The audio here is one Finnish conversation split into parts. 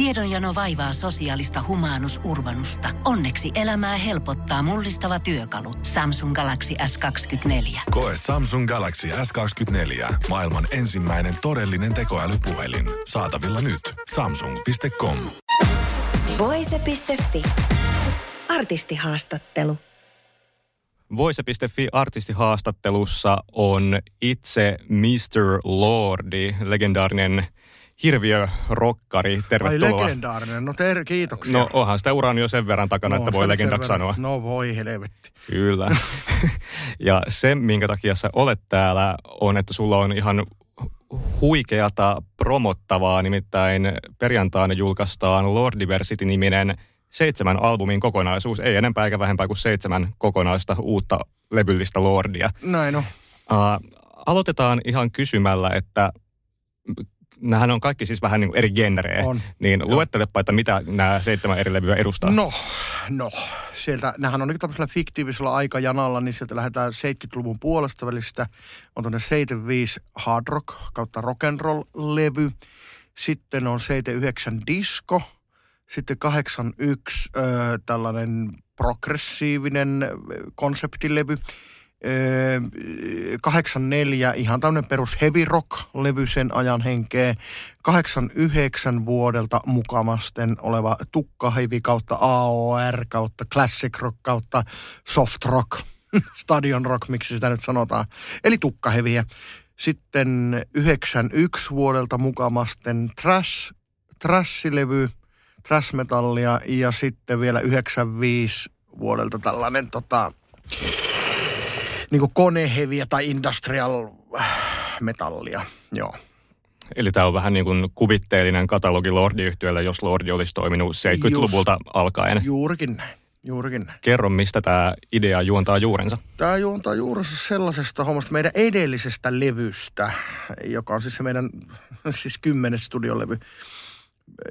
Tiedonjano vaivaa sosiaalista humanus urbanusta. Onneksi elämää helpottaa mullistava työkalu. Samsung Galaxy S24. Koe Samsung Galaxy S24. Maailman ensimmäinen todellinen tekoälypuhelin. Saatavilla nyt. Samsung.com. Voise.fi. Artistihaastattelu. Voise.fi artistihaastattelussa on itse Mr. Lordi, legendaarinen hirviörokkari. Tervetuloa. Ai legendaarinen, no ter- kiitoksia. No onhan sitä uran jo sen verran takana, no, että voi legendaksi sanoa. No voi helvetti. Kyllä. ja se, minkä takia sä olet täällä, on, että sulla on ihan huikeata promottavaa, nimittäin perjantaina julkaistaan Lord Diversity-niminen seitsemän albumin kokonaisuus, ei enempää eikä vähempää kuin seitsemän kokonaista uutta levyllistä Lordia. Näin on. Uh, aloitetaan ihan kysymällä, että nämähän on kaikki siis vähän niin kuin eri genrejä. On. Niin luettelepa, että mitä nämä seitsemän eri levyä edustaa. No, no. Sieltä, nämähän on niin tämmöisellä fiktiivisellä aikajanalla, niin sieltä lähdetään 70-luvun puolesta välistä. On tuonne 75 hard rock kautta rock and roll levy. Sitten on 79 disco. Sitten 81 ö, tällainen progressiivinen konseptilevy. 84 ihan tämmöinen perus heavy rock-levy sen ajan henkeä. 89 vuodelta mukamasten oleva tukkahevi kautta AOR kautta classic rock kautta soft rock, stadion rock, miksi sitä nyt sanotaan. Eli tukkaheviä. Sitten 91 vuodelta mukamasten trash, trash-levy, trash-metallia ja sitten vielä 95 vuodelta tällainen tota, niin kuin koneheviä tai industrial äh, metallia, joo. Eli tämä on vähän niin kuin kuvitteellinen katalogi lordi jos Lordi olisi toiminut 70-luvulta Just, alkaen. Juurikin näin. Juurikin näin. Kerro, mistä tämä idea juontaa juurensa? Tämä juontaa juurensa sellaisesta hommasta meidän edellisestä levystä, joka on siis se meidän siis kymmenes studiolevy,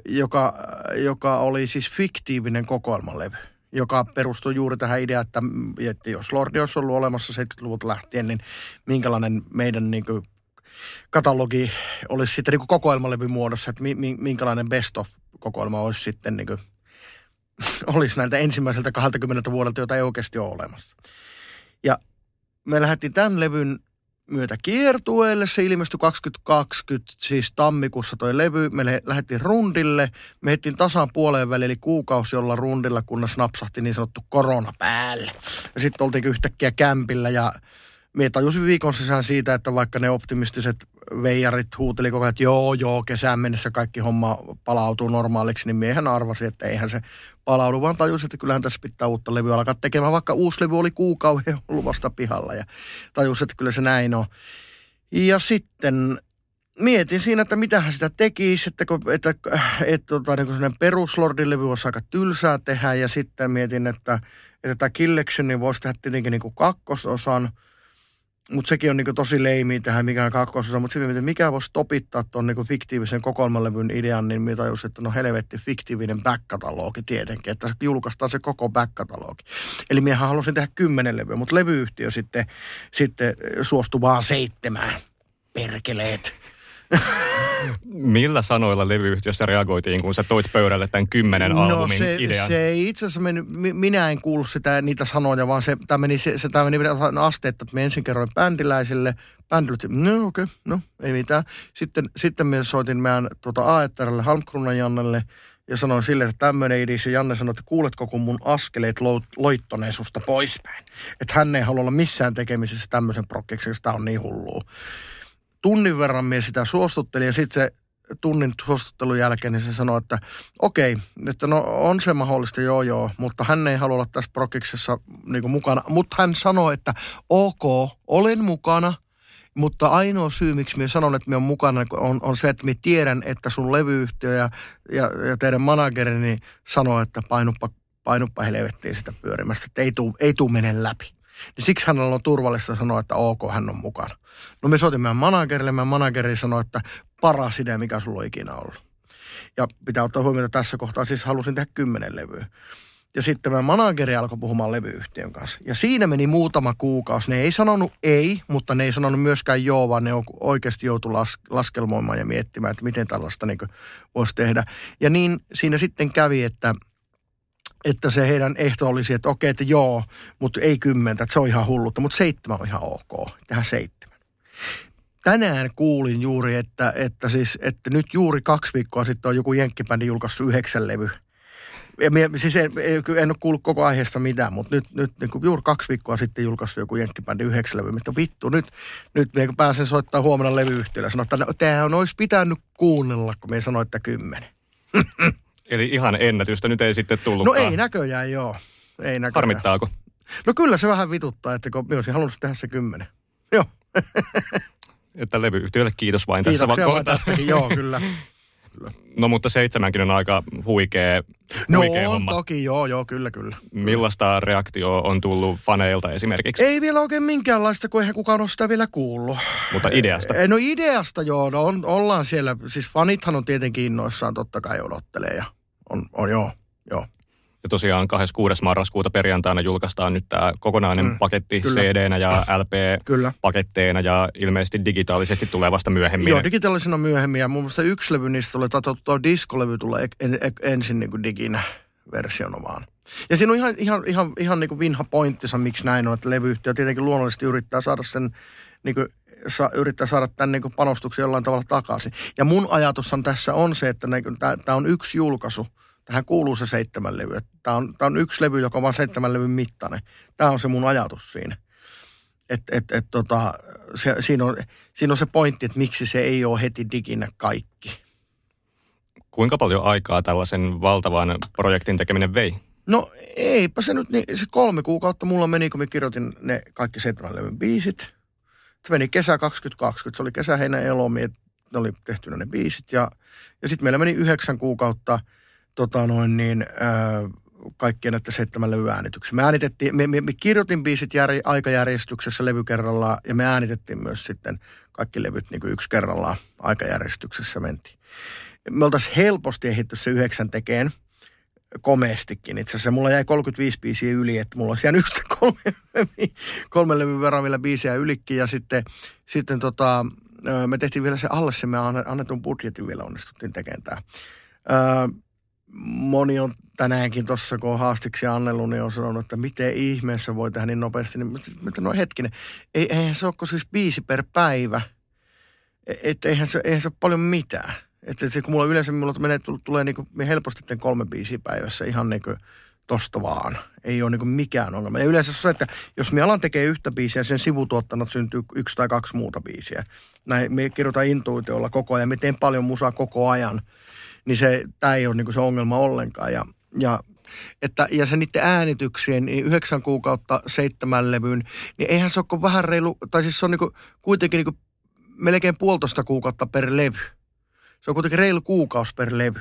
joka, joka oli siis fiktiivinen kokoelmalevy joka perustuu juuri tähän ideaan, että, että jos Lordi olisi ollut olemassa 70-luvulta lähtien, niin minkälainen meidän niin kuin, katalogi olisi sitten niin kokoelmalevyn muodossa, että mi, minkälainen best of kokoelma olisi sitten niin kuin, olisi näiltä ensimmäiseltä 20 vuodelta, jota ei oikeasti ole olemassa. Ja me lähdettiin tämän levyn myötä kiertueelle. Se ilmestyi 2020, siis tammikuussa toi levy. Me lähdettiin rundille. Me hettiin tasan puoleen väliin, eli kuukausi olla rundilla, kunnes napsahti niin sanottu korona päälle. Ja sitten oltiin yhtäkkiä kämpillä ja me tajusin viikon sisään siitä, että vaikka ne optimistiset veijarit huuteli koko ajan, että joo, joo, kesään mennessä kaikki homma palautuu normaaliksi, niin miehen arvasi, että eihän se palaudu, vaan tajusin, että kyllähän tässä pitää uutta levyä alkaa tekemään, vaikka uusi levy oli kuukauden ollut vasta pihalla ja tajusin, että kyllä se näin on. Ja sitten mietin siinä, että mitähän sitä tekisi, että, että, että, että tota, niin peruslordin levy olisi aika tylsää tehdä ja sitten mietin, että, että tämä Killexionin voisi tehdä tietenkin niin kuin kakkososan – mutta sekin on niinku tosi leimi tähän mikään kakkososa, mutta sitten mikä voisi topittaa tuon niinku fiktiivisen kokoelmalevyn idean, niin mitä just, että no helvetti fiktiivinen back-katalogi tietenkin, että julkaistaan se koko back-katalogi. Eli miehän halusin tehdä kymmenen levyä, mutta levyyhtiö sitten, sitten suostui vaan seitsemään. Perkeleet. Millä sanoilla levyyhtiössä reagoitiin, kun sä toit pöydälle tämän kymmenen no, albumin se, idean? se ei itse asiassa mennyt, minä en kuullut sitä, niitä sanoja, vaan se, tämä meni, se, se tämä meni asteetta, että me ensin kerroin bändiläisille, bändille, no okei, okay, no ei mitään. Sitten, sitten me soitin meidän tuota Aetterille, Halmkrunan Jannelle, ja sanoin sille, että tämmöinen idis, ja Janne sanoi, että kuuletko, kun mun askeleet lo, loittonee susta poispäin. Että hän ei halua olla missään tekemisessä tämmöisen prokkiksi, koska tämä on niin hullua tunnin verran mies sitä suostuttelin ja sitten se tunnin suostuttelun jälkeen niin se sanoi, että okei, että no on se mahdollista, joo joo, mutta hän ei halua olla tässä prokiksessa niin mukana. Mutta hän sanoi, että ok, olen mukana, mutta ainoa syy, miksi minä sanon, että minä olen mukana, on, on se, että minä tiedän, että sun levyyhtiö ja, ja, ja teidän managerini sanoo, että painuppa, painuppa helvettiin sitä pyörimästä, että ei tuu, ei tuu mene läpi. Niin siksi hänellä on turvallista sanoa, että ok, hän on mukana. No me soitimme meidän managerille, meidän manageri sanoi, että paras idea, mikä sulla on ikinä ollut. Ja pitää ottaa huomioon, että tässä kohtaa siis halusin tehdä kymmenen levyä. Ja sitten mä manageri alkoi puhumaan levyyhtiön kanssa. Ja siinä meni muutama kuukausi. Ne ei sanonut ei, mutta ne ei sanonut myöskään joo, vaan ne oikeasti joutui las, laskelmoimaan ja miettimään, että miten tällaista niin voisi tehdä. Ja niin siinä sitten kävi, että, että se heidän ehto olisi, että okei, että joo, mutta ei kymmentä, että se on ihan hullutta, mutta seitsemän on ihan ok, tehdään seitsemän. Tänään kuulin juuri, että, että, siis, että nyt juuri kaksi viikkoa sitten on joku jenkkibändi julkaissut yhdeksän levy ja mie, siis en, en ole kuullut koko aiheesta mitään, mutta nyt, nyt niin kuin juuri kaksi viikkoa sitten julkaissut joku jenkkibändi yhdeksän levy, mutta vittu, nyt, nyt mie pääsen soittaa huomenna levyyhtiöllä sanoa, että no, tämä olisi pitänyt kuunnella, kun me sanoin, että kymmenen. Eli ihan ennätystä nyt ei sitten tullut. No ei näköjään, joo. Ei näköjään. Harmittaako? No kyllä se vähän vituttaa, että kun olisin halunnut tehdä se kymmenen. Joo. että levyyhtiölle kiitos vain Kiitoksia tässä vain tästäkin, joo kyllä. No mutta seitsemänkin on aika huikea, no, huikea on homma. toki, joo, joo, kyllä, kyllä. Millaista reaktio on tullut faneilta esimerkiksi? Ei vielä oikein minkäänlaista, kun eihän kukaan ole sitä vielä kuullut. Mutta ideasta? No ideasta joo, no on, ollaan siellä, siis fanithan on tietenkin innoissaan, totta kai odottelee ja on, on joo, joo. Ja tosiaan 26. marraskuuta perjantaina julkaistaan nyt tämä kokonainen mm, paketti kyllä. CD-nä ja LP-paketteina ja ilmeisesti digitaalisesti tulee vasta myöhemmin. Joo, digitaalisena myöhemmin ja mun mielestä yksi levy niistä tulee, tai tuo diskolevy tulee en, en, ensin niin kuin diginä versiona vaan. Ja siinä on ihan, ihan, ihan, ihan niin kuin vinha pointtinsa, miksi näin on, että levyyhtiö tietenkin luonnollisesti yrittää saada sen niin kuin sa, yrittää saada tämän niin panostuksen jollain tavalla takaisin. Ja mun ajatushan tässä on se, että niin tämä on yksi julkaisu – tähän kuuluu se seitsemän levy. Tämä on, on yksi levy, joka on vain seitsemän levyn mittainen. Tämä on se mun ajatus siinä. Et, et, et, tota, se, siinä, on, siinä on se pointti, että miksi se ei ole heti diginä kaikki. Kuinka paljon aikaa tällaisen valtavan projektin tekeminen vei? No eipä se nyt niin, se kolme kuukautta mulla meni, kun mä kirjoitin ne kaikki seitsemän levyn biisit. Se meni kesä 2020, se oli kesä, heinä, elomi, ne oli tehty ne biisit. Ja, ja sitten meillä meni yhdeksän kuukautta – tota noin niin, äh, kaikkien näiden seitsemän levy. Me, äänitettiin, me, me, me kirjoitin biisit jär, aikajärjestyksessä levy kerrallaan ja me äänitettiin myös sitten kaikki levyt niin kuin yksi kerrallaan aikajärjestyksessä mentiin. Me oltaisiin helposti ehditty se yhdeksän tekeen komeestikin. Itse asiassa mulla jäi 35 biisiä yli, että mulla olisi jäänyt yhtä kolme, kolme levyn verran vielä biisiä ylikin. Ja sitten, sitten tota, me tehtiin vielä se alle se me annetun budjetin vielä onnistuttiin tekemään tämä moni on tänäänkin tuossa, kun on haastiksi annellut, niin on sanonut, että miten ihmeessä voi tehdä niin nopeasti. Niin, mutta no hetkinen, ei, eihän se ole siis viisi per päivä. Että eihän se, eihän se ole paljon mitään. Että se, kun mulla yleensä mulla menee, tulee niin kuin, helposti kolme biisiä päivässä ihan niin kuin tosta vaan. Ei ole niin kuin mikään ongelma. Ja yleensä se, että jos me alan tekee yhtä biisiä, sen sivutuottanut syntyy yksi tai kaksi muuta biisiä. Näin, me kirjoitan intuitiolla koko ajan. Me teen paljon musaa koko ajan niin se, tämä ei ole niin se ongelma ollenkaan. Ja, ja, että, ja se niiden äänityksien, niin yhdeksän kuukautta seitsemän levyyn, niin eihän se ole vähän reilu, tai siis se on niin kuin, kuitenkin niin kuin melkein puolitoista kuukautta per levy. Se on kuitenkin reilu kuukausi per levy.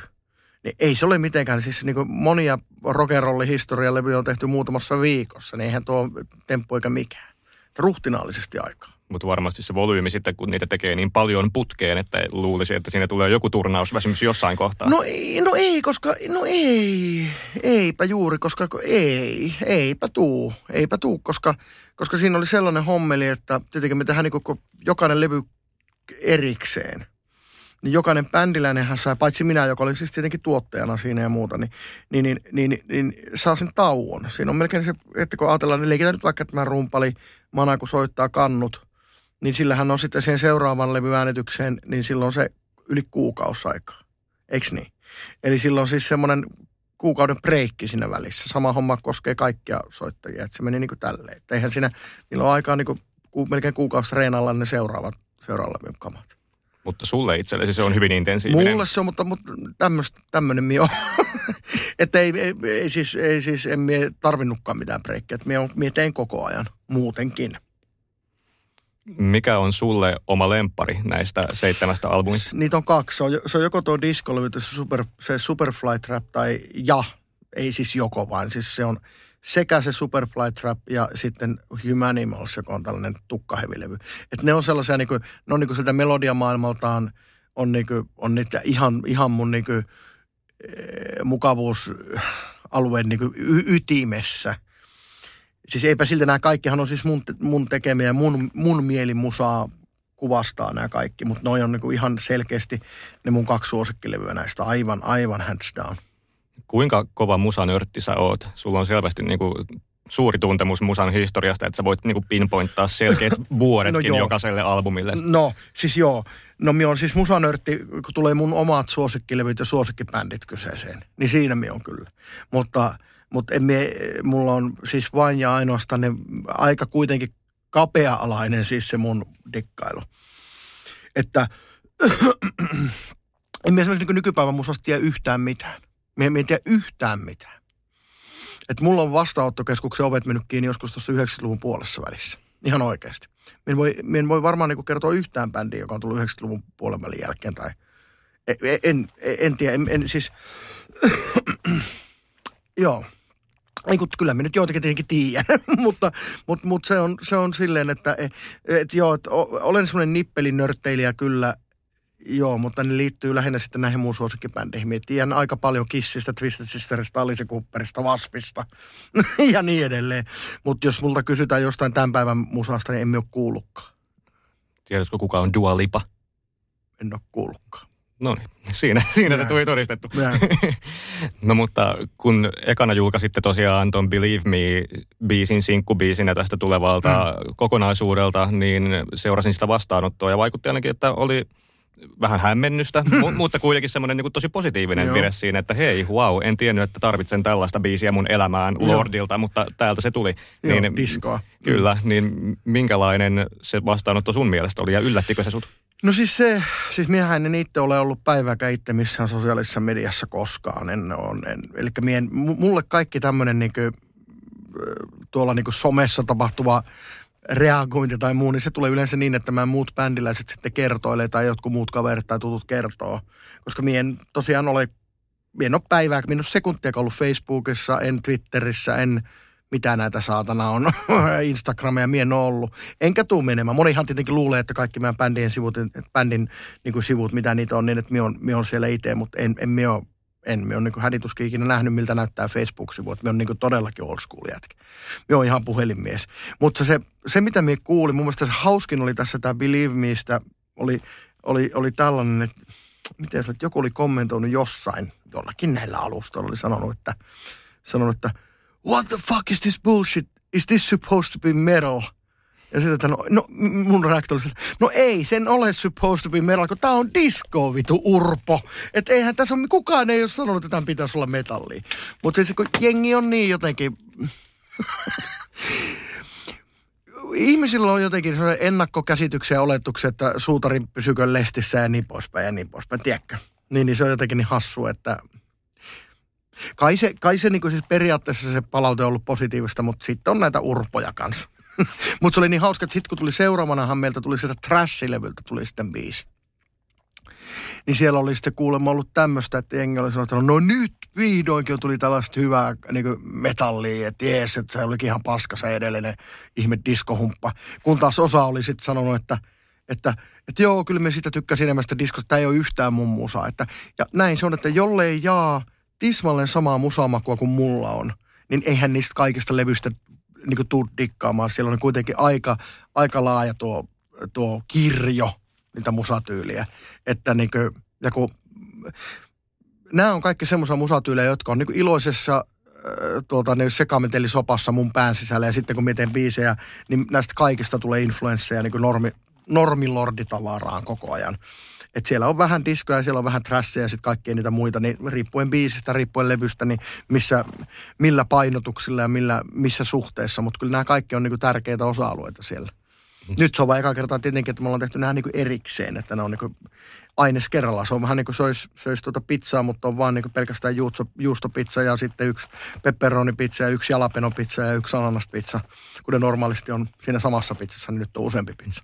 Niin ei se ole mitenkään, siis niin kuin monia rock'n'rollin historialevyjä on tehty muutamassa viikossa, niin eihän tuo temppu eikä mikään. Ruhtinaallisesti aikaa mutta varmasti se volyymi sitten, kun niitä tekee niin paljon putkeen, että luulisi, että siinä tulee joku turnausväsymys jossain kohtaa. No ei, no ei, koska, no ei, eipä juuri, koska ei, eipä tuu, eipä tuu, koska, koska siinä oli sellainen hommeli, että tietenkin me tehdään niin jokainen levy erikseen. Niin jokainen bändiläinenhän sai, paitsi minä, joka oli siis tietenkin tuottajana siinä ja muuta, niin, niin, niin, niin, niin, niin saa sen tauon. Siinä on melkein se, että kun ajatellaan, niin leikitään nyt vaikka tämä rumpali, mana kun soittaa kannut – niin sillähän on sitten sen seuraavan levyäänitykseen, niin silloin se yli kuukausaikaa. Eiks niin? Eli silloin siis semmoinen kuukauden breikki siinä välissä. Sama homma koskee kaikkia soittajia. Että se meni niin kuin tälleen. Että eihän siinä, niillä on aikaa niin kuin, ku, melkein kuukausi reenalla ne seuraavat, seuraavalle kamat. Mutta sulle itsellesi se on hyvin intensiivinen. Mulle se on, mutta, mutta tämmöinen mi on. että ei, ei, ei, siis, ei siis, en mie tarvinnutkaan mitään breikkiä. Että mie, mie teen koko ajan muutenkin. Mikä on sulle oma lempari näistä seitsemästä albumista? Niitä on kaksi. Se on, se on joko tuo diskolevy, se, super, se Superfly Trap tai ja, ei siis joko vaan. Siis se on sekä se Superfly Trap ja sitten Humanimals, joka on tällainen tukkahevilevy. Että ne on sellaisia, niin kuin, ne on niin kuin sieltä melodiamaailmaltaan, on, niin kuin, on niitä ihan, ihan mun niin kuin, eh, mukavuus alueen niin kuin y- ytimessä. Siis eipä siltä nämä kaikkihan on siis mun, mun tekemiä, mun, mun mielimusaa kuvastaa nämä kaikki, mutta noi on niin kuin ihan selkeästi ne mun kaksi suosikkilevyä näistä, aivan, aivan hands down. Kuinka kova musanörtti sä oot? Sulla on selvästi niin kuin suuri tuntemus musan historiasta, että sä voit niinku pinpointtaa selkeät vuodetkin no jokaiselle albumille. No, siis joo. No mi on siis musanörtti, kun tulee mun omat suosikkilevyt ja suosikkibändit kyseeseen, niin siinä mi on kyllä. Mutta, mutta en mie, mulla on siis vain ja ainoastaan ne aika kuitenkin kapea-alainen siis se mun dikkailu. Että en mie esimerkiksi nykypäivän musasta tiedä yhtään mitään. Mie en tiedä yhtään mitään. Että mulla on vastaanottokeskuksen ovet mennyt kiinni joskus tuossa 90-luvun puolessa välissä. Ihan oikeasti. Minä voi, en voi varmaan niin kertoa yhtään bändiä, joka on tullut 90-luvun puolen välin jälkeen. Tai en, en, en tiedä, en, en siis... Joo. Ei, kun kyllä minä nyt joitakin tietenkin tiedän, mutta, mutta, mutta se, on, se on silleen, että et, et joo, että olen semmoinen nippelinörtteilijä kyllä – Joo, mutta ne liittyy lähinnä sitten näihin muun suosikkibändeihin. Mä tiedän aika paljon Kissistä, Twisted Sisterista, Alice Cooperista, Waspista ja niin edelleen. Mutta jos multa kysytään jostain tämän päivän musasta, niin emme ole kuullutkaan. Tiedätkö, kuka on Dua Lipa? En ole kuullutkaan. No niin, siinä, siinä se tuli todistettu. no mutta kun ekana julkaisitte tosiaan ton Believe Me-biisin, sinkkubiisinä tästä tulevalta mm. kokonaisuudelta, niin seurasin sitä vastaanottoa ja vaikutti ainakin, että oli – vähän hämmennystä, mu- mutta kuitenkin semmoinen niin tosi positiivinen Joo. vire siinä, että hei, wow, en tiennyt, että tarvitsen tällaista biisiä mun elämään Joo. Lordilta, mutta täältä se tuli. Joo, niin, diskoa. Kyllä, niin minkälainen se vastaanotto sun mielestä oli ja yllättikö se sut? No siis se, siis miehän en itse ole ollut päivääkään itse missään sosiaalisessa mediassa koskaan. En, on, en, eli mien, mulle kaikki tämmöinen niin tuolla niin somessa tapahtuva reagointi tai muu, niin se tulee yleensä niin, että mä muut bändiläiset sitten kertoilee tai jotkut muut kaverit tai tutut kertoo. Koska mien tosiaan ole, mien ole päivää, mien ole sekuntia ollut Facebookissa, en Twitterissä, en mitä näitä saatana on, Instagramia mien ole ollut. Enkä tuu menemään. Monihan tietenkin luulee, että kaikki meidän bändien sivut, bändin niin kuin sivut, mitä niitä on, niin että mie on, mie on siellä itse, mutta en, en mie ole en. Me on niin hädituskin ikinä nähnyt, miltä näyttää Facebook-sivu. Me on niin todellakin old school jätkä. Me on ihan puhelinmies. Mutta se, se mitä me kuulin, mun mielestä se hauskin oli tässä tämä Believe Meistä, oli, oli, oli tällainen, että miten että joku oli kommentoinut jossain, jollakin näillä alustoilla oli sanonut, että, sanonut, että what the fuck is this bullshit? Is this supposed to be metal? Ja sitten, että no, no mun reaktio oli, no ei, sen ole supposed to be metal, kun tää on disco, vitu urpo. Että eihän tässä ole, kukaan ei ole sanonut, että tämän pitäisi olla metallia. Mutta siis kun jengi on niin jotenkin... Ihmisillä on jotenkin ennakkokäsityksiä ja oletuksia, että suutarin pysykö lestissä ja niin poispäin ja niin poispäin, tiedätkö? Niin, niin se on jotenkin niin hassu, että kai se, kai se niin siis periaatteessa se palaute on ollut positiivista, mutta sitten on näitä urpoja kanssa. Mutta se oli niin hauska, että sitten kun tuli seuraavanahan meiltä tuli sieltä Trash-levyltä tuli sitten biisi. Niin siellä oli sitten kuulemma ollut tämmöistä, että jengi oli sanonut, että no nyt vihdoinkin tuli tällaista hyvää niin metallia, että jees, että se olikin ihan paska se edellinen ihme diskohumppa. Kun taas osa oli sitten sanonut, että, että, että joo, kyllä me sitä tykkäsin enemmän sitä diskosta, tämä ei ole yhtään mun musaa. Että, ja näin se on, että jollei jaa tismalleen samaa musamakua kuin mulla on, niin eihän niistä kaikista levystä niin tuu dikkaamaan. Siellä on kuitenkin aika, aika laaja tuo, tuo kirjo niitä musatyyliä. Että niin kuin, ja kun, nämä on kaikki semmoisia musatyylejä, jotka on niin iloisessa tuota, ne sekametelisopassa mun pään sisällä ja sitten kun mietin biisejä, niin näistä kaikista tulee influensseja niin normi, normilorditavaraan koko ajan. Et siellä on vähän diskoja, siellä on vähän trashia ja sitten kaikkia niitä muita, niin riippuen biisistä, riippuen levystä, niin missä, millä painotuksilla ja millä, missä suhteessa. Mutta kyllä nämä kaikki on niinku tärkeitä osa-alueita siellä. Mm. Nyt se on vain eka kertaa tietenkin, että me ollaan tehty nämä niinku erikseen, että ne on niinku aines kerrallaan. Se on vähän niin kuin söisi, söisi tuota pizzaa, mutta on vaan niinku pelkästään juusto, juustopizza ja sitten yksi pepperonipizza ja yksi jalapenopizza ja yksi ananaspizza. Kuten normaalisti on siinä samassa pizzassa, niin nyt on useampi pizza.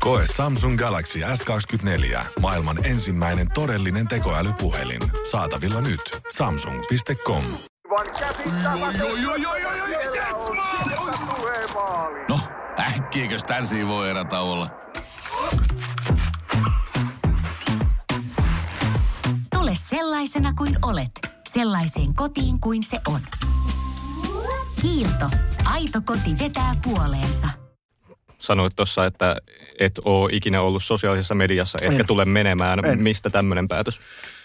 Koe Samsung Galaxy S24. Maailman ensimmäinen todellinen tekoälypuhelin. Saatavilla nyt. Samsung.com. No, äkkiäkös tän voi erä olla? Tule sellaisena kuin olet, sellaiseen kotiin kuin se on. Kiilto. Aito koti vetää puoleensa. Sanoit tuossa, että et ole ikinä ollut sosiaalisessa mediassa, etkä En. tule menemään. En. Mistä tämmöinen päätös?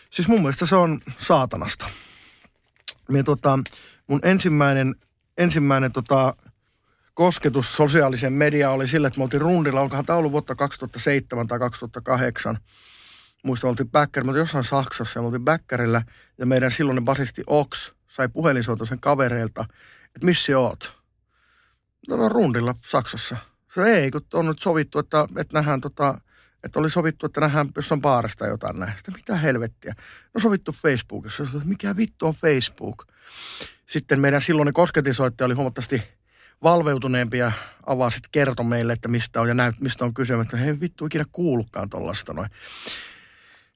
Siis mun mielestä se on saatanasta. Mie tota, mun ensimmäinen, ensimmäinen tota, kosketus sosiaaliseen mediaan oli sillä, että me oltiin rundilla, onkohan tämä ollut vuotta 2007 tai 2008. Muista oltiin me oltiin jossain Saksassa ja me oltiin Bäckärillä ja meidän silloinen basisti Ox sai puhelinsoiton kavereilta, että missä oot? No, no rundilla Saksassa. Se ei, kun on nyt sovittu, että, että nähdään tota, että oli sovittu, että nähdään jossain baarista jotain näin. Sitten mitä helvettiä? No sovittu Facebookissa. Mikä vittu on Facebook? Sitten meidän silloinen kosketisoittaja oli huomattavasti valveutuneempi ja avasi sitten kertoi meille, että mistä on ja näyt, mistä on kyse. Että hei vittu ikinä kuullutkaan tuollaista noin.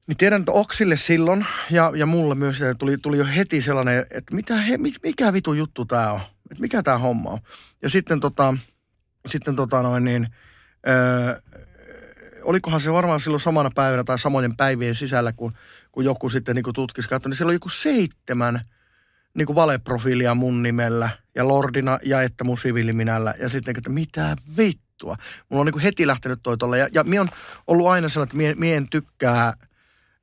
Niin tiedän, että Oksille silloin ja, ja mulle myös tuli, tuli jo heti sellainen, että mitä, he, mi- mikä vitu juttu tämä on? Että mikä tämä homma on? Ja sitten tota, sitten tota noin niin, öö, olikohan se varmaan silloin samana päivänä tai samojen päivien sisällä, kun, kun joku sitten niin tutkisi katsoi, niin siellä oli joku seitsemän niin kuin valeprofiilia mun nimellä ja Lordina ja että mun siviiliminällä. Ja sitten, että mitä vittua. Mulla on niin heti lähtenyt toi tolle. Ja, ja mie on ollut aina sellainen, että mie, mie en tykkää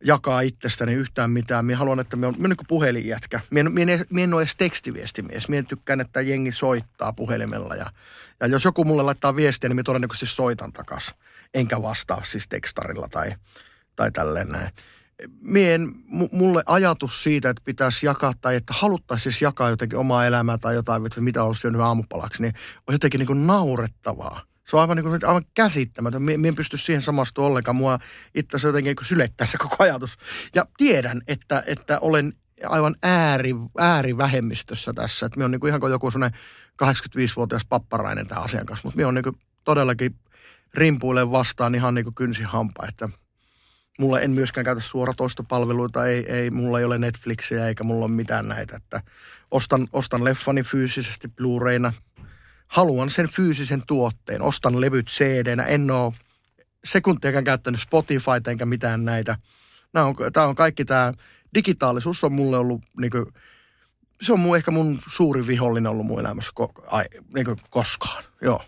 jakaa itsestäni yhtään mitään. Mie haluan, että me on, on niin puhelinjätkä. Mie en, en, mie en ole edes tekstiviestimies. Mie tykkään, että jengi soittaa puhelimella. Ja, ja jos joku mulle laittaa viestiä, niin mie todennäköisesti soitan takas. Enkä vastaa siis tekstarilla tai, tai tälleen näin. Mie en, mu- mulle ajatus siitä, että pitäisi jakaa tai että haluttaisiin siis jakaa jotenkin omaa elämää tai jotain, mitä on syönyt aamupalaksi, niin on jotenkin niin kuin naurettavaa. Se on aivan, niin kuin, aivan käsittämätön. Mie, mie en pysty siihen samastumaan ollenkaan. Mua itse asiassa jotenkin niin sylettää se koko ajatus. Ja tiedän, että, että olen aivan ääri, äärivähemmistössä tässä. Että me on niin kuin ihan kuin joku sellainen 85-vuotias papparainen tämän asian kanssa. Mutta me on niin kuin todellakin rimpuilen vastaan ihan niin kuin kynsihampa, että mulla en myöskään käytä suoratoistopalveluita, ei, ei, mulla ei ole Netflixiä eikä mulla ole mitään näitä, että ostan, ostan leffani fyysisesti Blu-rayna, haluan sen fyysisen tuotteen, ostan levyt cd en ole sekuntiakaan käyttänyt Spotify enkä mitään näitä. Nämä on, tämä on kaikki tämä, digitaalisuus on mulle ollut niin kuin, se on mun, ehkä mun suuri vihollinen ollut mun elämässä ko, ai, niin kuin koskaan, joo.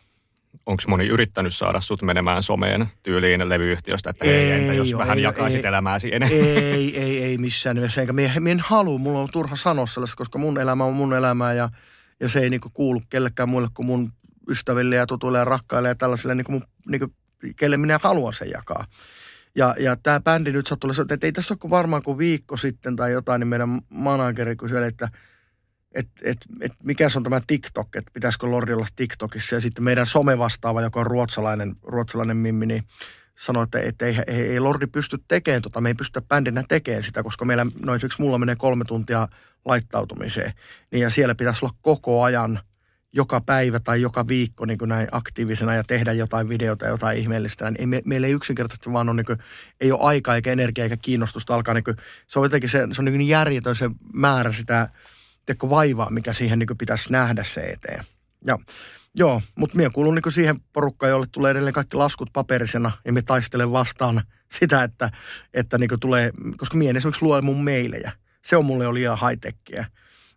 Onko moni yrittänyt saada sut menemään someen tyyliin levyyhtiöstä, että hei, entä jos oo, vähän ei, jakaisit ei, elämääsi enemmän? Ei, ei, ei missään nimessä. Enkä mie, mie en halua, mulla on turha sanoa sellaista, koska mun elämä on mun elämää ja, ja se ei niinku kuulu kellekään muille kuin mun ystäville ja tutuille ja rakkaille ja tällaisille, niinku mun, niinku, kelle minä haluan sen jakaa. Ja, ja tämä bändi nyt sattuu, että ei tässä ole kuin varmaan kuin viikko sitten tai jotain, niin meidän manageri kyseli, että et, et, et mikä se on tämä TikTok, että pitäisikö Lordi olla TikTokissa. Ja sitten meidän somevastaava, joka on ruotsalainen, ruotsalainen mimmi, niin sanoi, että, että ei, ei, ei Lordi pysty tekemään tota, me ei pystytä bändinä tekemään sitä, koska meillä noin siksi mulla menee kolme tuntia laittautumiseen. Niin ja siellä pitäisi olla koko ajan joka päivä tai joka viikko niin kuin näin aktiivisena ja tehdä jotain videota jotain ihmeellistä. Niin ei, me, meillä ei yksinkertaisesti vaan ole, niin kuin, ei ole aikaa eikä energiaa eikä kiinnostusta alkaa. Niin kuin, se on jotenkin se, se on niin järjetön se määrä sitä teko vaivaa, mikä siihen niin pitäisi nähdä se eteen. Ja joo, mutta minä kuulun niin siihen porukkaan, jolle tulee edelleen kaikki laskut paperisena ja me taistelen vastaan sitä, että, että niin tulee, koska minä esimerkiksi lue mun meilejä. Se on mulle jo liian high-techia.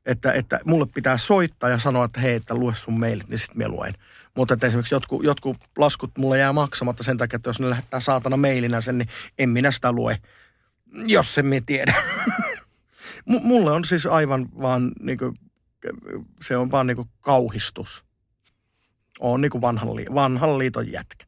Että, että mulle pitää soittaa ja sanoa, että hei, että lue sun mailit, niin sitten minä luen. Mutta että esimerkiksi jotkut, jotkut laskut mulle jää maksamatta sen takia, että jos ne lähettää saatana mailinä sen, niin en minä sitä lue, jos en minä tiedä. Mulle on siis aivan vaan niinku, se on vaan niinku kauhistus. On niinku vanhan, li- vanhan liiton jätkä.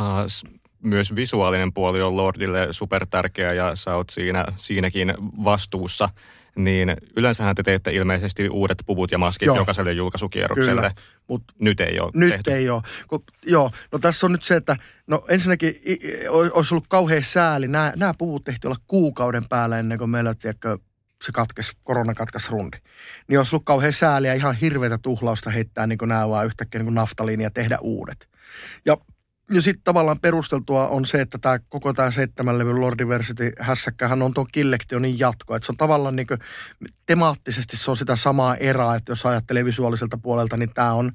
Uh, myös visuaalinen puoli on Lordille supertärkeä ja sä oot siinä, siinäkin vastuussa. Niin yleensähän te teette ilmeisesti uudet puvut ja maskit Joo. jokaiselle julkaisukierrokselle. Kyllä, mutta Nyt ei ole nyt tehty. ei ole. Kun, joo, no tässä on nyt se, että no ensinnäkin olisi ollut kauhean sääli. Nämä, nämä puvut tehtiin olla kuukauden päällä ennen kuin meillä tiedätkö, se katkes, korona katkaisi rundi. Niin olisi ollut kauhean sääli ja ihan hirveätä tuhlausta heittää niin nämä vaan yhtäkkiä niin naftaliin ja tehdä uudet. Ja ja sitten tavallaan perusteltua on se, että tämä koko tämä seitsemän levyn Lord Diversity hässäkkähän on tuon Killektionin jatko. Että se on tavallaan niin kuin, temaattisesti se on sitä samaa erää, että jos ajattelee visuaaliselta puolelta, niin tämä on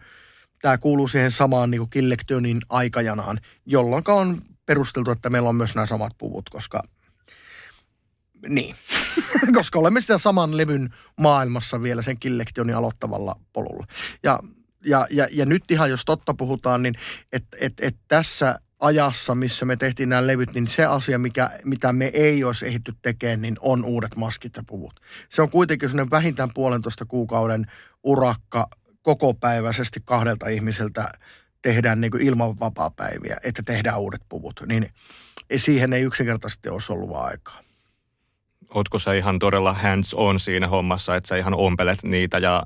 tämä kuuluu siihen samaan niin Killektionin aikajanaan, jolloin on perusteltu, että meillä on myös nämä samat puvut, koska niin, koska olemme sitä saman levyn maailmassa vielä sen Killektionin aloittavalla polulla. Ja ja, ja, ja nyt ihan jos totta puhutaan, niin että et, et tässä ajassa, missä me tehtiin nämä levyt, niin se asia, mikä, mitä me ei olisi ehditty tekemään, niin on uudet maskit ja puvut. Se on kuitenkin sellainen vähintään puolentoista kuukauden urakka kokopäiväisesti kahdelta ihmiseltä tehdään niin ilman vapaa-päiviä, että tehdään uudet puvut. Niin siihen ei yksinkertaisesti olisi ollut aikaa ootko sä ihan todella hands on siinä hommassa, että sä ihan ompelet niitä ja...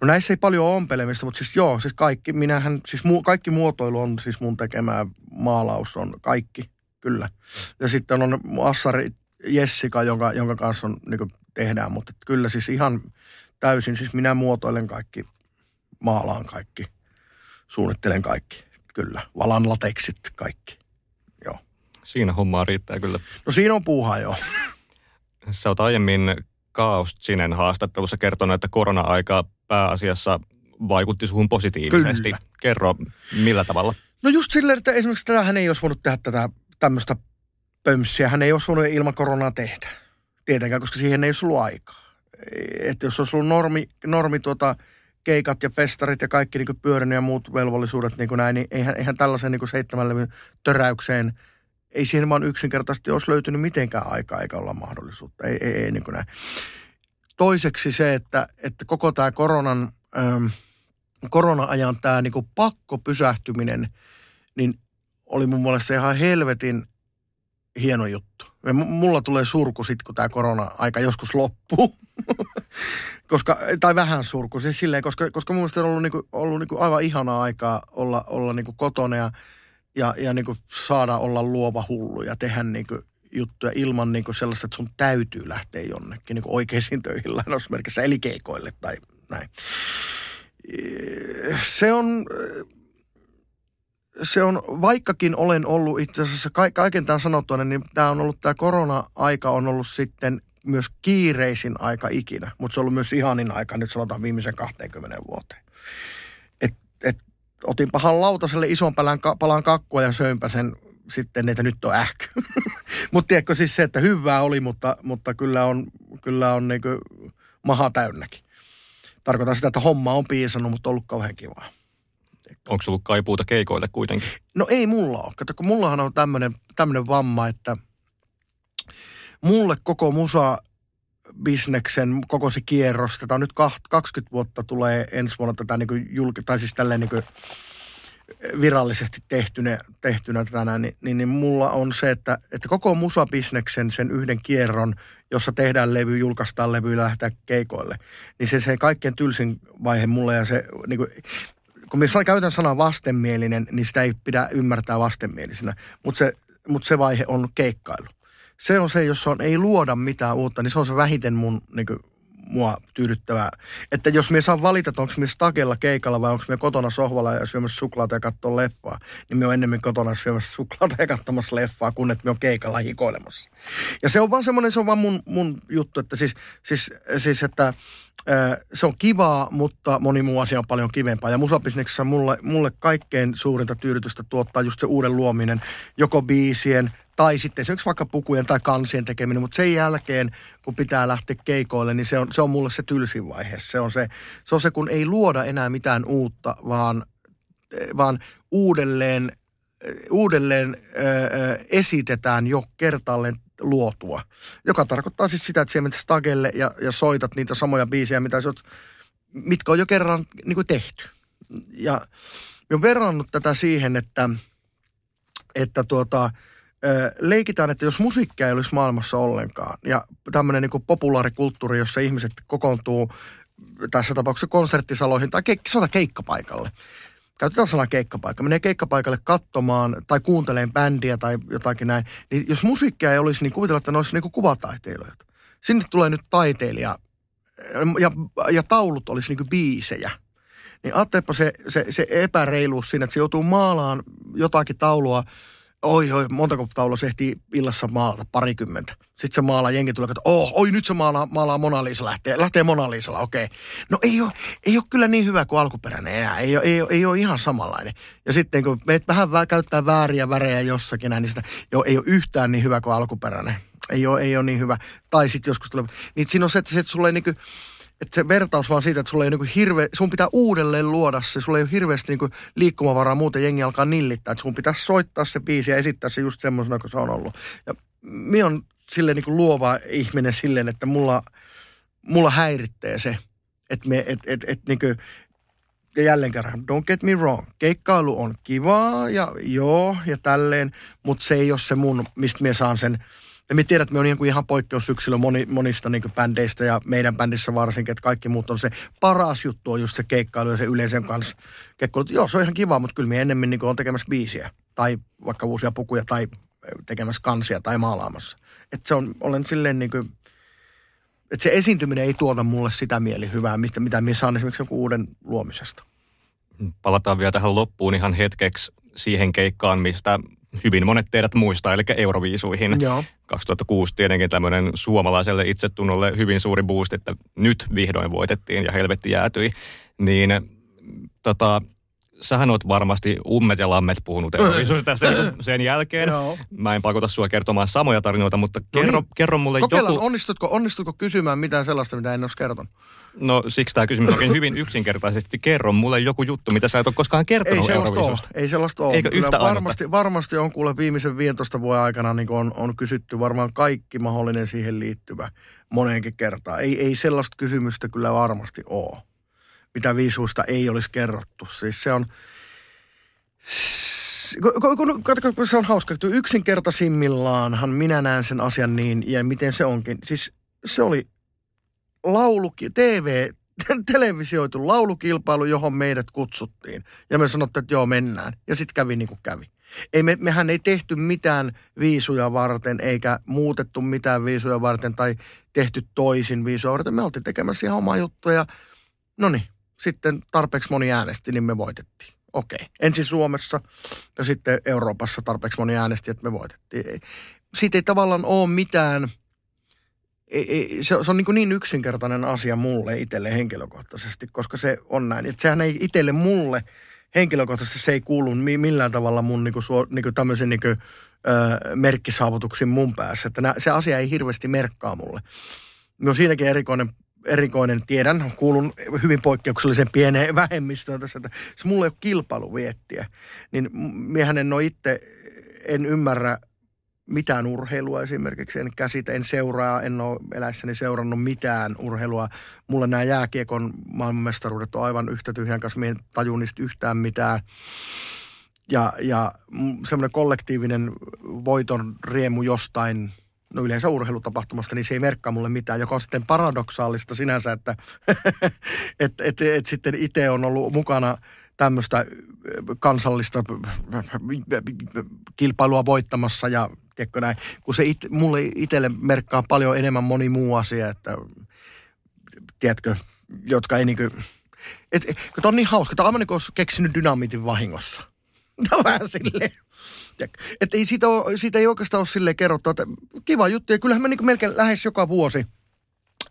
No näissä ei paljon ompelemista, mutta siis joo, siis kaikki, minähän, siis mu, kaikki muotoilu on siis mun tekemää maalaus on kaikki, kyllä. Ja sitten on Assari Jessica, jonka, jonka kanssa on, niin tehdään, mutta kyllä siis ihan täysin, siis minä muotoilen kaikki, maalaan kaikki, suunnittelen kaikki, kyllä. Valan lateksit kaikki, joo. Siinä hommaa riittää kyllä. No siinä on puuhaa joo. Sä oot aiemmin Kaos Chinen haastattelussa kertonut, että korona-aika pääasiassa vaikutti suhun positiivisesti. Kyllä. Kerro, millä tavalla? No just silleen, että esimerkiksi tähän ei olisi voinut tehdä tätä tämmöistä pömssiä. Hän ei olisi voinut ilman koronaa tehdä. Tietenkään, koska siihen ei olisi ollut aikaa. Että jos olisi ollut normi, normi tuota, keikat ja festarit ja kaikki niin pyörinyt ja muut velvollisuudet niin kuin näin, niin eihän, eihän tällaisen niin seitsemän levyn töräykseen – ei siihen vaan yksinkertaisesti olisi löytynyt mitenkään aikaa eikä olla mahdollisuutta. Ei, ei, ei niin kuin näin. Toiseksi se, että, että koko tämä koronan, ähm, korona-ajan tämä niin pakko pysähtyminen, niin oli mun mielestä ihan helvetin hieno juttu. Ja mulla tulee surku sitten, kun tämä korona-aika joskus loppuu. koska, tai vähän surku, siis silleen, koska, koska mun mielestä on ollut, niinku, ollut niinku aivan ihanaa aikaa olla, olla niinku kotona ja ja, ja niin kuin saada olla luova hullu ja tehdä niin kuin juttuja ilman niin kuin sellaista, että sun täytyy lähteä jonnekin niin kuin oikeisiin töihin lainausmerkissä, eli keikoille tai näin. Se on, se on, vaikkakin olen ollut itse asiassa kaiken tämän sanottua, niin tämä on ollut, tämä korona-aika on ollut sitten myös kiireisin aika ikinä, mutta se on ollut myös ihanin aika, nyt sanotaan viimeisen 20 vuoteen. Otin pahan lautaselle ison palan, palan kakkua ja söinpä sen sitten, että nyt on ähky. mutta tiedätkö siis se, että hyvää oli, mutta, mutta kyllä on, kyllä on niin maha täynnäkin. Tarkoitan sitä, että homma on piisannut, mutta ollut kauhean kivaa. Onko ollut kaipuuta keikoille kuitenkin? No ei mulla ole. Kato, kun mullahan on tämmöinen vamma, että mulle koko musa bisneksen koko se kierros. Tätä on nyt 20 vuotta tulee ensi vuonna tätä niin kuin julki, tai siis tälleen niin kuin virallisesti tehtynä, tehtynä tänään, niin, niin, niin mulla on se, että, että koko musabisneksen sen yhden kierron, jossa tehdään levy, julkaistaan levy ja lähdetään keikoille, niin se, se kaikkein tylsin vaihe mulle ja se, niin kuin, kun minä käytän sanaa vastenmielinen, niin sitä ei pidä ymmärtää vastenmielisenä, mutta se, mutta se vaihe on keikkailu se on se, jos on, ei luoda mitään uutta, niin se on se vähiten mun niin kuin, mua tyydyttävää. Että jos me saa valita, että onko me stakella keikalla vai onko me kotona sohvalla ja syömässä suklaata ja katsoa leffaa, niin me on ennemmin kotona syömässä suklaata ja katsomassa leffaa, kun että me on keikalla hikoilemassa. Ja se on vaan semmoinen, se on vaan mun, mun juttu, että siis, siis, siis että se on kivaa, mutta moni muu asia on paljon kivempaa. Ja musabisneksessä mulle, mulle kaikkein suurinta tyydytystä tuottaa just se uuden luominen, joko biisien tai sitten esimerkiksi vaikka pukujen tai kansien tekeminen, mutta sen jälkeen, kun pitää lähteä keikoille, niin se on, se on mulle se tylsin vaihe. Se on se, se on se, kun ei luoda enää mitään uutta, vaan, vaan uudelleen, uudelleen ö, esitetään jo kertaalleen luotua. Joka tarkoittaa siis sitä, että siellä menet stagelle ja, ja soitat niitä samoja biisejä, mitä oot, mitkä on jo kerran niin kuin tehty. Ja olen verrannut tätä siihen, että, että tuota, leikitään, että jos musiikkia ei olisi maailmassa ollenkaan ja tämmöinen niin populaarikulttuuri, jossa ihmiset kokoontuu tässä tapauksessa konserttisaloihin tai keik- keikkapaikalle. Käytetään sanaa keikkapaikka. Menee keikkapaikalle katsomaan tai kuunteleen bändiä tai jotakin näin. Niin jos musiikkia ei olisi, niin kuvitellaan, että ne olisi niin kuvataiteilijoita. Sinne tulee nyt taiteilija ja, ja taulut olisi niin biisejä. Niin ajattelepa se, se, se epäreiluus siinä, että se joutuu maalaan jotakin taulua – oi, oi, montako taulua se ehtii illassa maalata, parikymmentä. Sitten se maalaa, jengi tulee, että oh, oi nyt se maalaa, maalaa Mona Lisa, lähtee, lähtee Mona Lisalla, okei. Okay. No ei ole, ei ole kyllä niin hyvä kuin alkuperäinen enää, ei ole, ei ole, ei ole ihan samanlainen. Ja sitten kun meet vähän vä- käyttää vääriä värejä jossakin, niin sitä joo, ei ole yhtään niin hyvä kuin alkuperäinen. Ei ole, ei ole niin hyvä. Tai sitten joskus tulee, niin siinä on se, että, se, että sulle ei niin kuin, että se vertaus vaan siitä, että sulla ei niin hirve, sun pitää uudelleen luoda se, sulla ei ole hirveästi niin liikkumavaraa, muuten jengi alkaa nillittää, että sun pitää soittaa se biisi ja esittää se just semmoisena kuin se on ollut. Ja minä on silleen niin luova ihminen silleen, että mulla, mulla häiritsee se, että me, et, et, et, niin kuin, ja jälleen kerran, don't get me wrong, keikkailu on kivaa ja joo ja tälleen, mutta se ei ole se mun, mistä me saan sen ja me tiedät, että me on niin kuin ihan poikkeusyksilö moni, monista niin bändeistä ja meidän bändissä varsinkin, että kaikki muut on se paras juttu on just se keikkailu ja se yleisen kanssa kekkailu. Joo, se on ihan kiva, mutta kyllä me enemmän niin on tekemässä biisiä tai vaikka uusia pukuja tai tekemässä kansia tai maalaamassa. Että se on, olen silleen niin kuin, että se esiintyminen ei tuota mulle sitä mielihyvää, mitä, mitä minä saan esimerkiksi joku uuden luomisesta. Palataan vielä tähän loppuun ihan hetkeksi siihen keikkaan, mistä hyvin monet teidät muistaa, eli Euroviisuihin. Joo. 2006 tietenkin tämmöinen suomalaiselle itsetunnolle hyvin suuri boost, että nyt vihdoin voitettiin ja helvetti jäätyi. Niin tota, sähän oot varmasti ummet ja lammet puhunut Euroviisusta sen, sen jälkeen. Joo. Mä en pakota sua kertomaan samoja tarinoita, mutta kerro, no niin. kerro mulle Kokeillaan, joku... Onnistutko, onnistutko kysymään mitään sellaista, mitä en olisi kertonut? No siksi tämä kysymys onkin hyvin yksinkertaisesti. Kerro mulle joku juttu, mitä sä et ole koskaan kertonut Ei sellaista ole. Ei sellaista ole. Eikö yhtä varmasti, varmasti on kuule viimeisen 15 vuoden aikana niin on, on kysytty varmaan kaikki mahdollinen siihen liittyvä moneenkin kertaan. Ei, ei sellaista kysymystä kyllä varmasti ole mitä viisuista ei olisi kerrottu. Siis se on, kun, se on hauska, että yksinkertaisimmillaanhan minä näen sen asian niin, ja miten se onkin. Siis se oli laulu, TV, televisioitu laulukilpailu, johon meidät kutsuttiin. Ja me sanottiin, että joo, mennään. Ja sitten kävi niin kuin kävi. Ei me, mehän ei tehty mitään viisuja varten, eikä muutettu mitään viisuja varten tai tehty toisin viisuja varten. Me oltiin tekemässä ihan omaa juttuja. No niin, sitten tarpeeksi moni äänesti, niin me voitettiin. Okei. Ensin Suomessa ja sitten Euroopassa tarpeeksi moni äänesti, että me voitettiin. Siitä ei tavallaan ole mitään, ei, ei, se, se on niin, niin yksinkertainen asia mulle itselle henkilökohtaisesti, koska se on näin. Että sehän ei itselle mulle henkilökohtaisesti se ei kuulu millään tavalla mun niin kuin, niin kuin tämmöisen niin kuin, ö, merkkisaavutuksiin mun päässä. Että nää, se asia ei hirveästi merkkaa mulle. No siinäkin erikoinen erikoinen, tiedän, kuulun hyvin poikkeuksellisen pieneen vähemmistöön tässä, että jos mulla ei ole kilpailuviettiä, niin miehän en ole itse, en ymmärrä mitään urheilua esimerkiksi, en käsitä, en seuraa, en ole eläissäni seurannut mitään urheilua. Mulle nämä jääkiekon maailmanmestaruudet on aivan yhtä tyhjän kanssa, en taju niistä yhtään mitään. Ja, ja semmoinen kollektiivinen voiton riemu jostain – no yleensä urheilutapahtumasta, niin se ei merkkaa mulle mitään, joka on sitten paradoksaalista sinänsä, että et, et, et sitten itse on ollut mukana tämmöistä kansallista kilpailua voittamassa ja tiedätkö näin, kun se it, mulle itselle merkkaa paljon enemmän moni muu asia, että tiedätkö, jotka ei niinku, et, tämä on niin hauska, tämä on niin keksinyt dynamiitin vahingossa. Tämä on vähän silleen. Että ei siitä, ole, siitä ei oikeastaan ole silleen kerrottu, että kiva juttu. Ja kyllähän me niin melkein lähes joka vuosi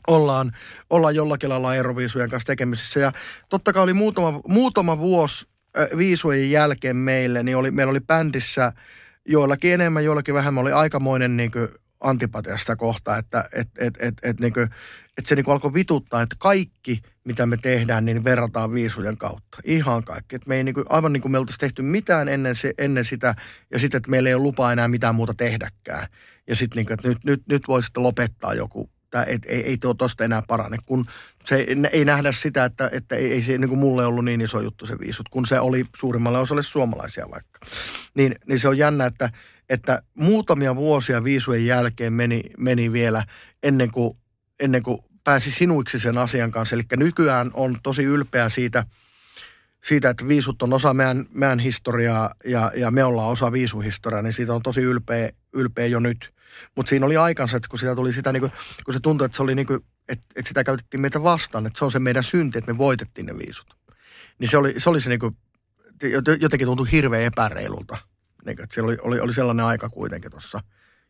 ollaan, ollaan jollakin lailla Euroviisujen kanssa tekemisissä. Ja totta kai oli muutama, muutama vuosi äh, viisujen jälkeen meille, niin oli, meillä oli bändissä joillakin enemmän, joillakin vähemmän oli aikamoinen niin kuin, antipatia sitä kohtaa, että et, et, et, et, niin kuin, että se niin alkoi vituttaa, että kaikki, mitä me tehdään, niin verrataan viisujen kautta. Ihan kaikki. Että me ei niin kuin, aivan niin kuin me oltaisiin tehty mitään ennen, se, ennen sitä, ja sitten, että meillä ei ole lupaa enää mitään muuta tehdäkään. Ja sitten, niin kuin, että nyt, nyt, nyt voisi lopettaa joku, tai et, ei, ei tuo tosta enää parane, kun se ei nähdä sitä, että, että ei, ei se niin kuin mulle ollut niin iso juttu se viisut, kun se oli suurimmalle osalle suomalaisia vaikka. Niin, niin se on jännä, että, että muutamia vuosia viisujen jälkeen meni, meni vielä ennen kuin, ennen kuin pääsi sinuiksi sen asian kanssa. Eli nykyään on tosi ylpeä siitä, siitä että viisut on osa meidän, meidän historiaa ja, ja me ollaan osa viisuhistoriaa, niin siitä on tosi ylpeä, ylpeä jo nyt. Mutta siinä oli aikansa, että kun sitä tuli sitä, niin kuin, kun se tuntui, että se oli niin kuin, että, että sitä käytettiin meitä vastaan, että se on se meidän synti, että me voitettiin ne viisut. Niin se oli se, oli se niin kuin, jotenkin tuntui hirveän epäreilulta. Niin, että siellä oli, oli, oli sellainen aika kuitenkin tuossa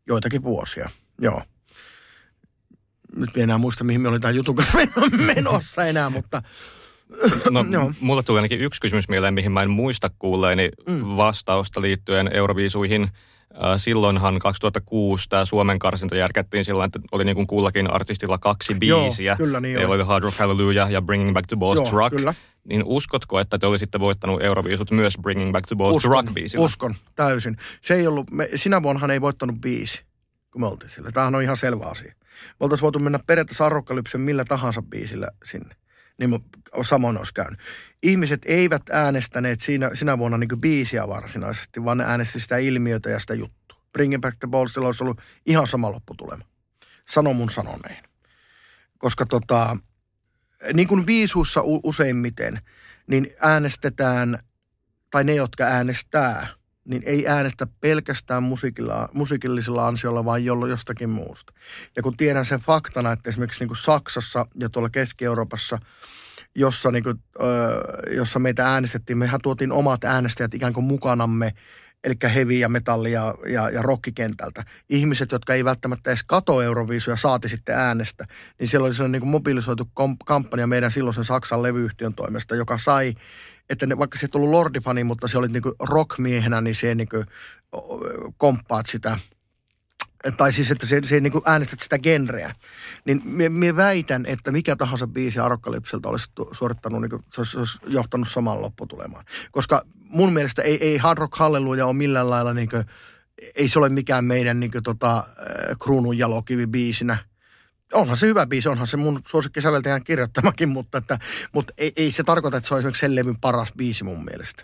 joitakin vuosia. Joo. Nyt en enää muista, mihin me oli tämän jutun kanssa menossa enää, mutta... No, no. mulla tuli ainakin yksi kysymys mieleen, mihin mä en muista kuulleeni mm. vastausta liittyen Euroviisuihin. Silloinhan 2006 tämä Suomen karsinta järkättiin sillä että oli niin kuin kullakin artistilla kaksi biisiä. Joo, kyllä niin Teillä oli Hard Rock Hallelujah ja Bringing Back the Joo, Truck. Kyllä. Niin uskotko, että te olisitte voittanut Euroviisut myös Bringing Back the Balls uskon, Truck biisillä? Uskon, täysin. Se ei ollut, me, sinä vuonnahan ei voittanut biisi, kun me oltiin sillä. Tämähän on ihan selvä asia. Me oltaisiin voitu mennä periaatteessa Arrokkalypsen millä tahansa biisillä sinne. Niin samoin olisi käynyt. Ihmiset eivät äänestäneet siinä, sinä vuonna niin biisiä varsinaisesti, vaan ne äänestivät sitä ilmiötä ja sitä juttua. Bringing Back the Ballsilla olisi ollut ihan sama lopputulema. Sano mun sanoneen. Koska tota, niin kuin viisuussa useimmiten, niin äänestetään, tai ne, jotka äänestää, niin ei äänestä pelkästään musiikilla, musiikillisilla ansioilla, vaan jollo jostakin muusta. Ja kun tiedän sen faktana, että esimerkiksi niin kuin Saksassa ja tuolla Keski-Euroopassa, jossa, niin kuin, jossa meitä äänestettiin, mehän tuotiin omat äänestäjät ikään kuin mukanamme – eli heavy ja metalli ja, ja, ja rockikentältä. Ihmiset, jotka ei välttämättä edes kato Euroviisuja, saati sitten äänestä, niin siellä oli sellainen niin kuin mobilisoitu kom- kampanja meidän silloisen Saksan levyyhtiön toimesta, joka sai, että ne, vaikka se et ollut Lordifani, mutta se oli niin kuin rockmiehenä, niin se niin kuin komppaat sitä tai siis, että se, se niin kuin äänestät sitä genreä, niin minä väitän, että mikä tahansa biisi Arokkalipseltä olisi suorittanut, niin kuin, se, olisi, se olisi johtanut samaan lopputulemaan. Koska mun mielestä ei, ei Hard Rock Halleluja ole millään lailla niin kuin, ei se ole mikään meidän niin kuin, tota, äh, kruunun jalokivi biisinä. Onhan se hyvä biisi, onhan se mun suosikkisäveltäjän kirjoittamakin, mutta, että, mutta ei, ei, se tarkoita, että se on esimerkiksi sen levyn paras biisi mun mielestä.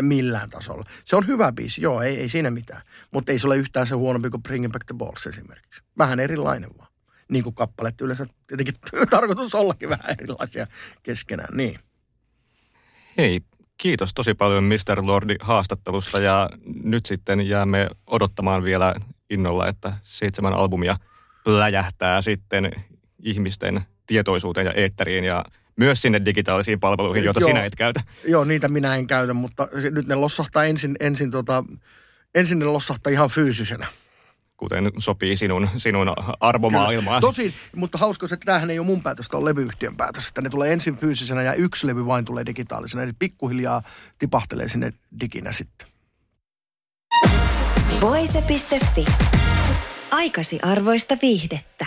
Millään tasolla. Se on hyvä biisi, joo, ei, ei siinä mitään. Mutta ei se ole yhtään se huonompi kuin Bringing Back the Balls esimerkiksi. Vähän erilainen vaan. Niin kuin kappaleet yleensä tietenkin tarkoitus ollakin vähän erilaisia keskenään. Niin. Hei, Kiitos tosi paljon Mr. Lordi haastattelusta ja nyt sitten jäämme odottamaan vielä innolla, että seitsemän albumia läjähtää sitten ihmisten tietoisuuteen ja eetteriin ja myös sinne digitaalisiin palveluihin, joita joo, sinä et käytä. Joo, niitä minä en käytä, mutta nyt ne lossahtaa ensin, ensin, tota, ensin ne lossahtaa ihan fyysisenä kuten sopii sinun, sinun arvomaailmaan. Tosin, mutta hauska että tämähän ei ole mun päätöstä, on levyyhtiön päätös. Että ne tulee ensin fyysisenä ja yksi levy vain tulee digitaalisena. Eli pikkuhiljaa tipahtelee sinne diginä sitten. Voise.fi. Aikasi arvoista viihdettä.